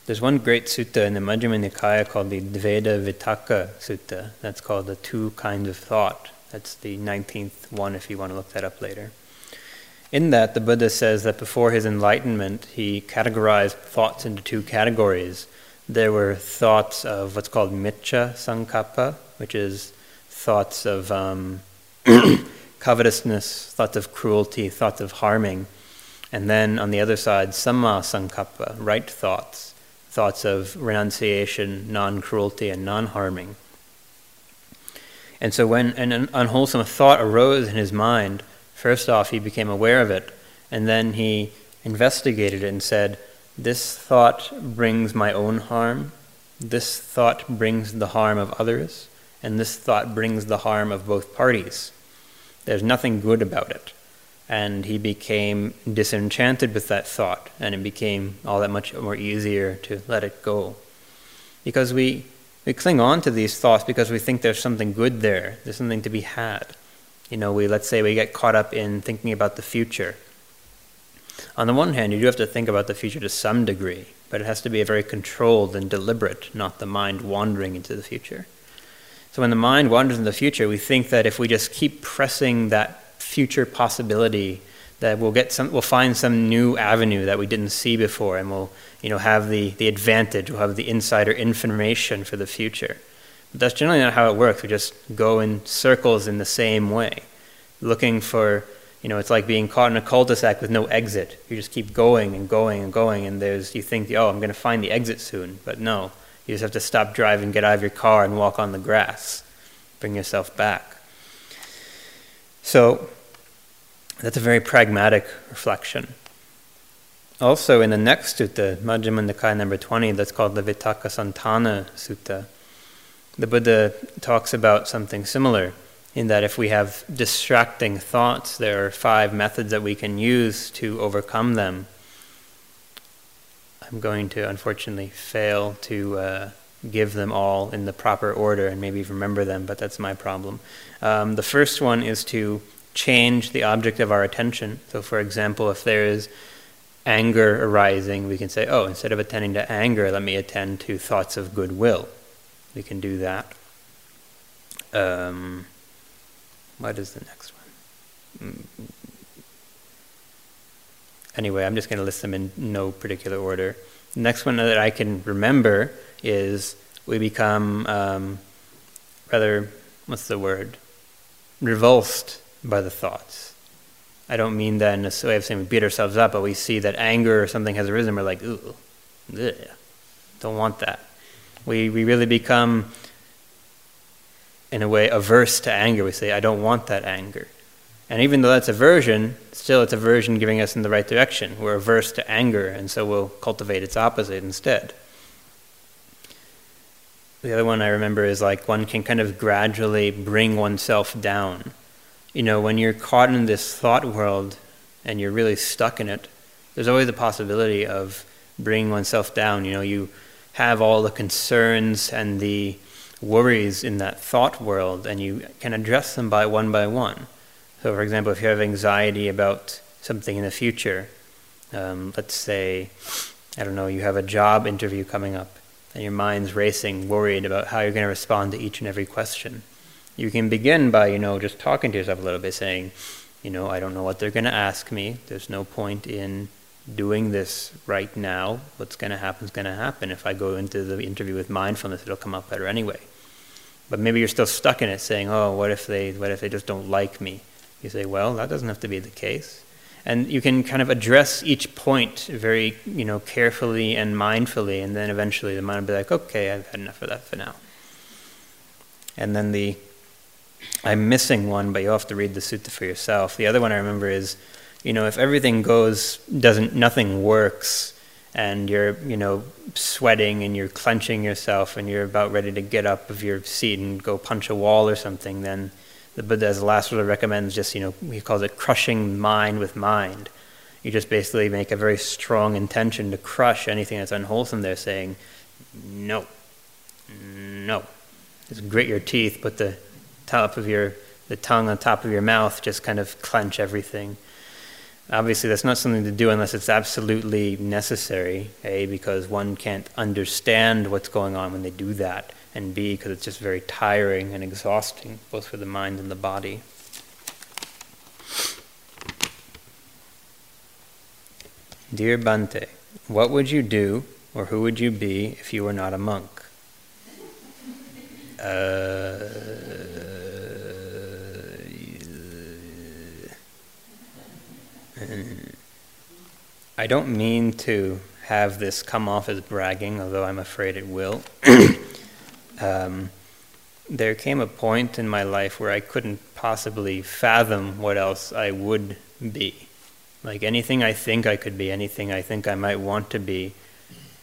A: There's one great sutta in the Majjhima Nikaya called the Dvedha Vitakka Sutta. That's called the two kinds of thought. That's the 19th one if you want to look that up later. In that, the Buddha says that before his enlightenment, he categorized thoughts into two categories. There were thoughts of what's called miccha sankappa, which is thoughts of um, covetousness, thoughts of cruelty, thoughts of harming. And then on the other side, samma sankappa, right thoughts thoughts of renunciation, non cruelty, and non harming. And so when an unwholesome thought arose in his mind, first off, he became aware of it, and then he investigated it and said, This thought brings my own harm, this thought brings the harm of others, and this thought brings the harm of both parties. There's nothing good about it and he became disenchanted with that thought, and it became all that much more easier to let it go. Because we, we cling on to these thoughts because we think there's something good there, there's something to be had. You know, we let's say we get caught up in thinking about the future. On the one hand, you do have to think about the future to some degree, but it has to be a very controlled and deliberate, not the mind wandering into the future. So when the mind wanders in the future, we think that if we just keep pressing that future possibility, that we'll get some, we'll find some new avenue that we didn't see before, and we'll, you know, have the, the advantage, we'll have the insider information for the future. But that's generally not how it works. We just go in circles in the same way, looking for, you know, it's like being caught in a cul-de-sac with no exit. You just keep going and going and going, and there's, you think, oh, I'm going to find the exit soon, but no. You just have to stop driving, get out of your car, and walk on the grass. Bring yourself back. So, that's a very pragmatic reflection. Also, in the next sutta, Majjhima Nikaya number 20, that's called the Vitakka Santhana Sutta, the Buddha talks about something similar in that if we have distracting thoughts, there are five methods that we can use to overcome them. I'm going to unfortunately fail to uh, give them all in the proper order and maybe remember them, but that's my problem. Um, the first one is to change the object of our attention. So, for example, if there is anger arising, we can say, oh, instead of attending to anger, let me attend to thoughts of goodwill. We can do that. Um, what is the next one? Mm, anyway, I'm just going to list them in no particular order. The next one that I can remember is we become um, rather, what's the word? Revulsed by the thoughts. I don't mean that in a way of saying we beat ourselves up, but we see that anger or something has arisen, we're like, ooh, don't want that. We, we really become, in a way, averse to anger. We say, I don't want that anger. And even though that's aversion, still it's aversion giving us in the right direction. We're averse to anger, and so we'll cultivate its opposite instead. The other one I remember is like one can kind of gradually bring oneself down. You know, when you're caught in this thought world and you're really stuck in it, there's always the possibility of bringing oneself down. You know, you have all the concerns and the worries in that thought world, and you can address them by one by one. So, for example, if you have anxiety about something in the future, um, let's say, I don't know, you have a job interview coming up, and your mind's racing, worried about how you're going to respond to each and every question. You can begin by, you know, just talking to yourself a little bit, saying, you know, I don't know what they're going to ask me. There's no point in doing this right now. What's going to happen is going to happen. If I go into the interview with mindfulness, it'll come up better anyway. But maybe you're still stuck in it, saying, "Oh, what if they, what if they just don't like me?" You say, well, that doesn't have to be the case. And you can kind of address each point very, you know, carefully and mindfully, and then eventually the mind will be like, okay, I've had enough of that for now. And then the, I'm missing one, but you'll have to read the sutta for yourself. The other one I remember is, you know, if everything goes, doesn't, nothing works, and you're, you know, sweating and you're clenching yourself and you're about ready to get up of your seat and go punch a wall or something, then the Buddha, as the last Buddha recommends, just, you know, he calls it crushing mind with mind. You just basically make a very strong intention to crush anything that's unwholesome there, saying, no, no. Just grit your teeth, put the top of your, the tongue on top of your mouth, just kind of clench everything. Obviously, that's not something to do unless it's absolutely necessary, A, because one can't understand what's going on when they do that and B, because it's just very tiring and exhausting, both for the mind and the body. Dear Bhante, what would you do or who would you be if you were not a monk? Uh, I don't mean to have this come off as bragging, although I'm afraid it will. um, there came a point in my life where I couldn't possibly fathom what else I would be. Like anything I think I could be, anything I think I might want to be,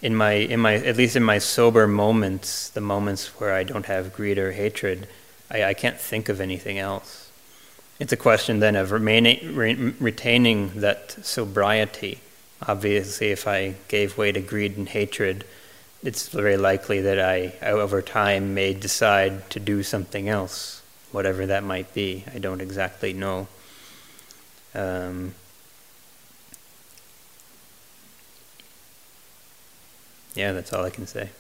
A: in my, in my, at least in my sober moments, the moments where I don't have greed or hatred, I, I can't think of anything else. It's a question then of remaining, re, retaining that sobriety. Obviously, if I gave way to greed and hatred, it's very likely that I, over time, may decide to do something else. whatever that might be. I don't exactly know. Um, yeah, that's all I can say.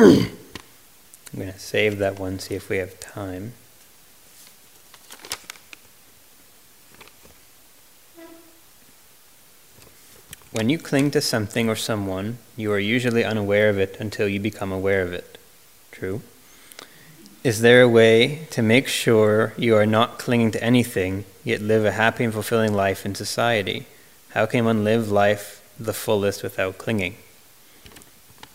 A: I'm going to save that one, see if we have time. When you cling to something or someone, you are usually unaware of it until you become aware of it. True. Is there a way to make sure you are not clinging to anything, yet live a happy and fulfilling life in society? How can one live life the fullest without clinging?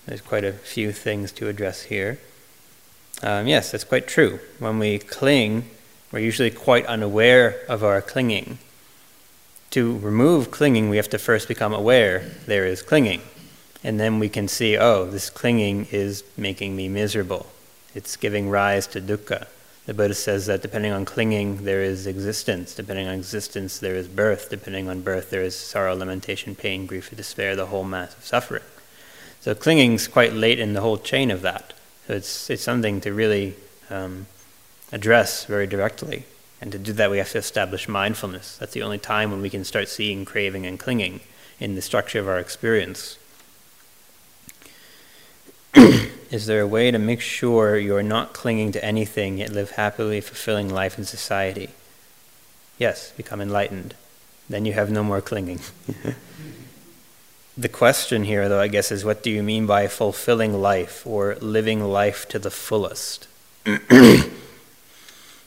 A: There's quite a few things to address here. Um, yes, that's quite true. When we cling, we're usually quite unaware of our clinging. To remove clinging, we have to first become aware there is clinging. And then we can see, oh, this clinging is making me miserable. It's giving rise to dukkha. The Buddha says that depending on clinging, there is existence. Depending on existence, there is birth. Depending on birth, there is sorrow, lamentation, pain, grief, despair, the whole mass of suffering. So clinging is quite late in the whole chain of that. So it's, it's something to really um, address very directly. And to do that, we have to establish mindfulness. That's the only time when we can start seeing craving and clinging in the structure of our experience. Is there a way to make sure you are not clinging to anything yet live happily, fulfilling life in society? Yes, become enlightened. Then you have no more clinging. the question here, though, I guess, is what do you mean by fulfilling life or living life to the fullest?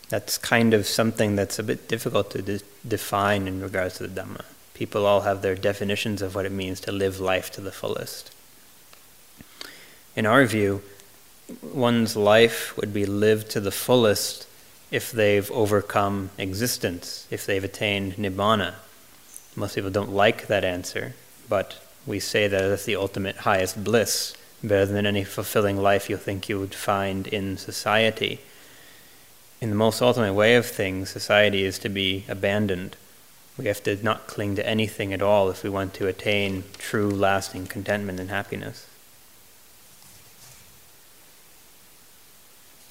A: that's kind of something that's a bit difficult to de- define in regards to the Dhamma. People all have their definitions of what it means to live life to the fullest. In our view, one's life would be lived to the fullest if they've overcome existence, if they've attained nibbana. Most people don't like that answer, but we say that that's the ultimate highest bliss, better than any fulfilling life you think you would find in society. In the most ultimate way of things, society is to be abandoned. We have to not cling to anything at all if we want to attain true, lasting contentment and happiness.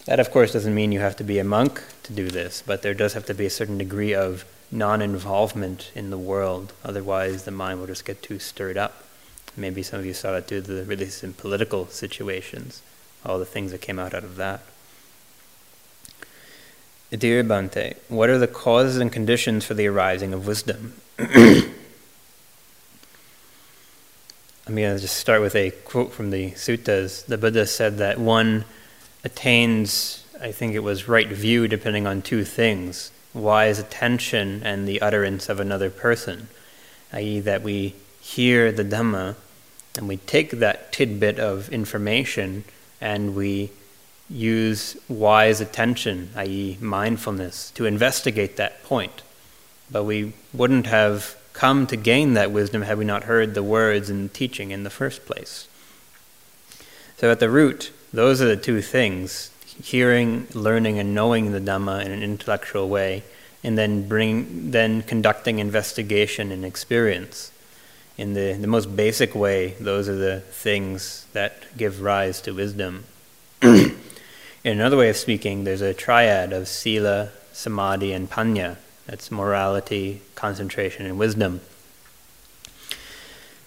A: That, of course, doesn't mean you have to be a monk to do this, but there does have to be a certain degree of non involvement in the world. Otherwise, the mind will just get too stirred up. Maybe some of you saw that due to the release in political situations, all the things that came out, out of that. Dear Bhante, what are the causes and conditions for the arising of wisdom? I'm going to just start with a quote from the suttas. The Buddha said that one attains, I think it was right view, depending on two things wise attention and the utterance of another person, i.e., that we hear the Dhamma and we take that tidbit of information and we use wise attention, i.e., mindfulness, to investigate that point. But we wouldn't have come to gain that wisdom had we not heard the words and teaching in the first place. So, at the root, those are the two things hearing, learning, and knowing the Dhamma in an intellectual way, and then, bring, then conducting investigation and experience in the, the most basic way, those are the things that give rise to wisdom. in another way of speaking, there's a triad of sila, samadhi, and panya. That's morality, concentration, and wisdom.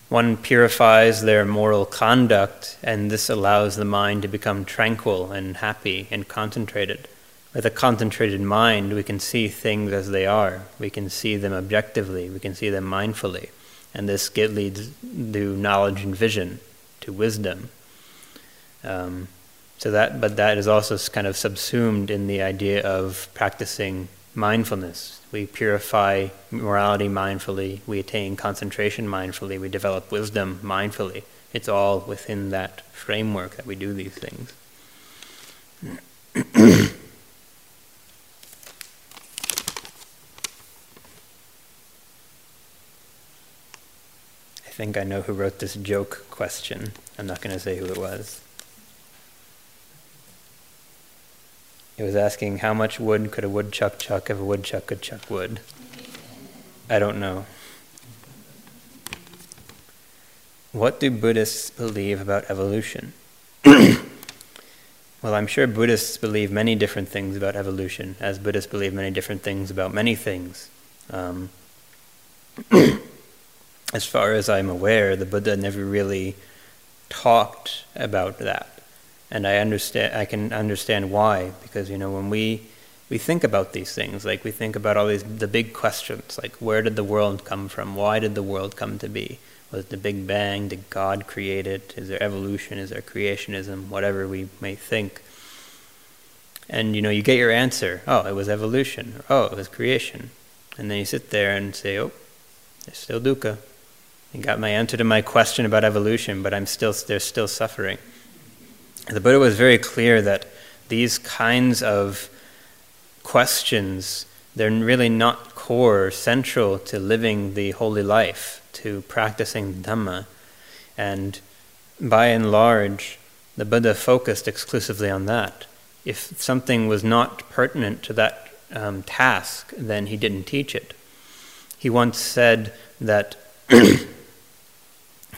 A: One purifies their moral conduct, and this allows the mind to become tranquil and happy and concentrated. With a concentrated mind, we can see things as they are. We can see them objectively. We can see them mindfully and this get leads to knowledge and vision, to wisdom. Um, so that, but that is also kind of subsumed in the idea of practicing mindfulness. We purify morality mindfully. We attain concentration mindfully. We develop wisdom mindfully. It's all within that framework that we do these things. think I know who wrote this joke question. I'm not going to say who it was. It was asking how much wood could a woodchuck chuck if a woodchuck could chuck wood? I don't know. what do Buddhists believe about evolution? well, I'm sure Buddhists believe many different things about evolution, as Buddhists believe many different things about many things. Um, as far as I'm aware, the Buddha never really talked about that, and I understand. I can understand why, because you know when we we think about these things, like we think about all these the big questions, like where did the world come from? Why did the world come to be? Was it the Big Bang? Did God create it? Is there evolution? Is there creationism? Whatever we may think. And you know, you get your answer. Oh, it was evolution. Or, oh, it was creation. And then you sit there and say, oh, there's still dukkha. I got my answer to my question about evolution, but I'm still there's still suffering. The Buddha was very clear that these kinds of questions they're really not core, central to living the holy life to practicing Dhamma. And by and large, the Buddha focused exclusively on that. If something was not pertinent to that um, task, then he didn't teach it. He once said that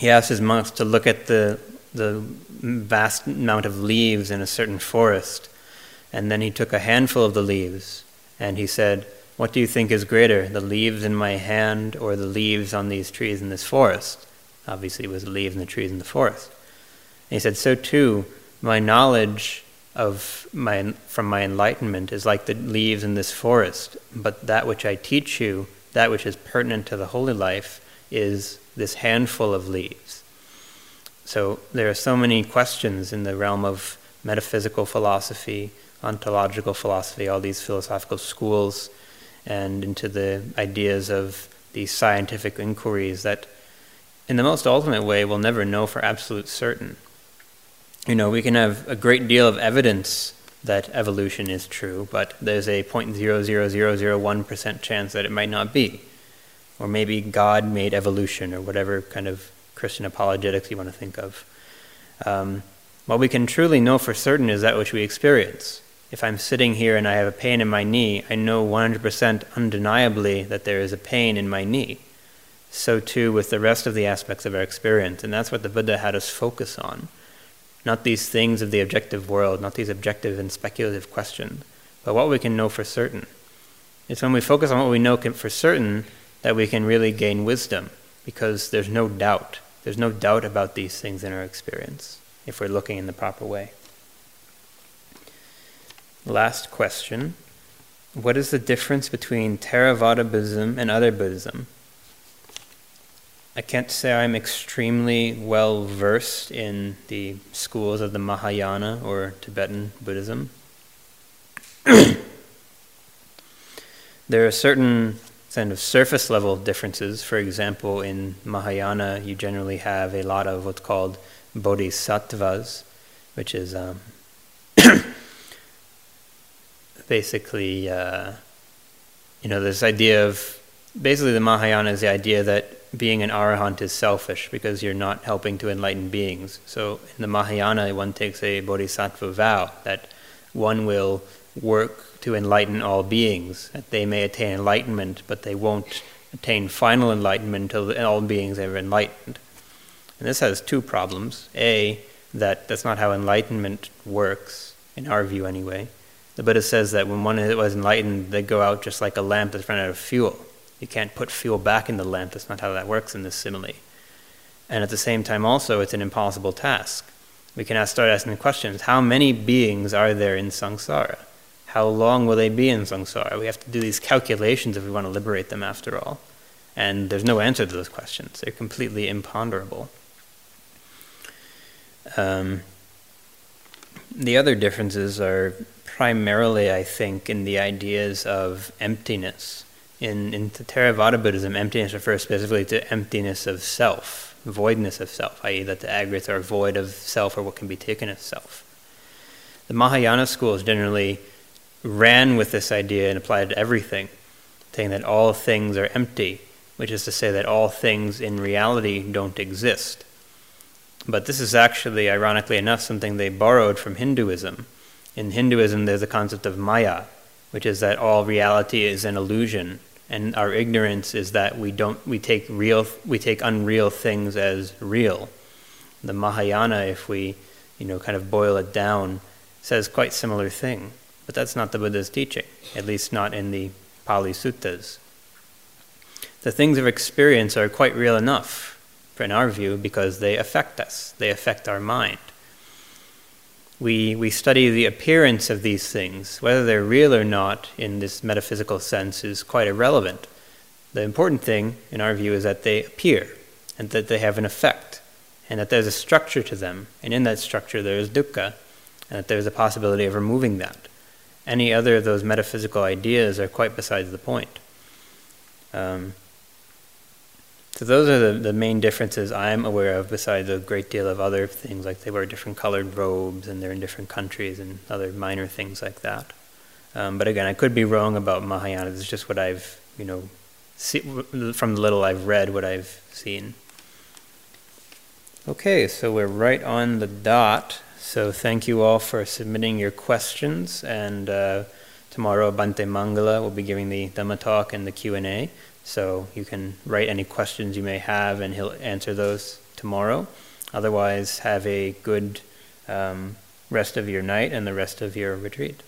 A: he asked his monks to look at the, the vast amount of leaves in a certain forest, and then he took a handful of the leaves and he said, what do you think is greater, the leaves in my hand or the leaves on these trees in this forest? Obviously, it was the leaves in the trees in the forest. And he said, So too, my knowledge of my, from my enlightenment is like the leaves in this forest, but that which I teach you, that which is pertinent to the holy life, is this handful of leaves. So there are so many questions in the realm of metaphysical philosophy, ontological philosophy, all these philosophical schools and into the ideas of these scientific inquiries that, in the most ultimate way, we'll never know for absolute certain. You know, we can have a great deal of evidence that evolution is true, but there's a 0.00001% chance that it might not be. Or maybe God made evolution, or whatever kind of Christian apologetics you want to think of. Um, what we can truly know for certain is that which we experience if I'm sitting here and I have a pain in my knee, I know 100% undeniably that there is a pain in my knee. So too with the rest of the aspects of our experience. And that's what the Buddha had us focus on. Not these things of the objective world, not these objective and speculative questions, but what we can know for certain. It's when we focus on what we know for certain that we can really gain wisdom, because there's no doubt. There's no doubt about these things in our experience if we're looking in the proper way. Last question. What is the difference between Theravada Buddhism and other Buddhism? I can't say I'm extremely well versed in the schools of the Mahayana or Tibetan Buddhism. there are certain kind of surface level differences. For example, in Mahayana, you generally have a lot of what's called bodhisattvas, which is um, basically, uh, you know, this idea of basically the Mahayana is the idea that being an arahant is selfish because you're not helping to enlighten beings. So in the Mahayana, one takes a bodhisattva vow that one will work to enlighten all beings, that they may attain enlightenment, but they won't attain final enlightenment until all beings are enlightened. And this has two problems. A, that that's not how enlightenment works, in our view anyway. The Buddha says that when one was enlightened, they go out just like a lamp that's run out of fuel. You can't put fuel back in the lamp. That's not how that works in this simile. And at the same time, also, it's an impossible task. We can start asking the questions How many beings are there in samsara? How long will they be in samsara? We have to do these calculations if we want to liberate them after all. And there's no answer to those questions, they're completely imponderable. Um, the other differences are primarily, I think, in the ideas of emptiness. In, in Theravada Buddhism, emptiness refers specifically to emptiness of self, voidness of self, i.e., that the aggregates are void of self or what can be taken as self. The Mahayana schools generally ran with this idea and applied it to everything, saying that all things are empty, which is to say that all things in reality don't exist. But this is actually, ironically enough, something they borrowed from Hinduism in Hinduism, there's a concept of Maya, which is that all reality is an illusion, and our ignorance is that we don't we take real we take unreal things as real. The Mahayana, if we you know kind of boil it down, says quite similar thing, but that's not the Buddha's teaching, at least not in the Pali Suttas. The things of experience are quite real enough, in our view, because they affect us. They affect our mind we, we study the appearance of these things. Whether they're real or not in this metaphysical sense is quite irrelevant. The important thing, in our view, is that they appear and that they have an effect and that there's a structure to them. And in that structure, there is dukkha and that there's a possibility of removing that. Any other of those metaphysical ideas are quite besides the point. Um, so those are the, the main differences I'm aware of, besides a great deal of other things, like they wear different colored robes and they're in different countries and other minor things like that. Um, but again, I could be wrong about Mahayana. It's just what I've, you know, see, from the little I've read, what I've seen. Okay, so we're right on the dot. So thank you all for submitting your questions. And uh, tomorrow, Bhante Mangala will be giving the Dhamma talk and the Q and A. So you can write any questions you may have, and he'll answer those tomorrow. Otherwise, have a good um, rest of your night and the rest of your retreat.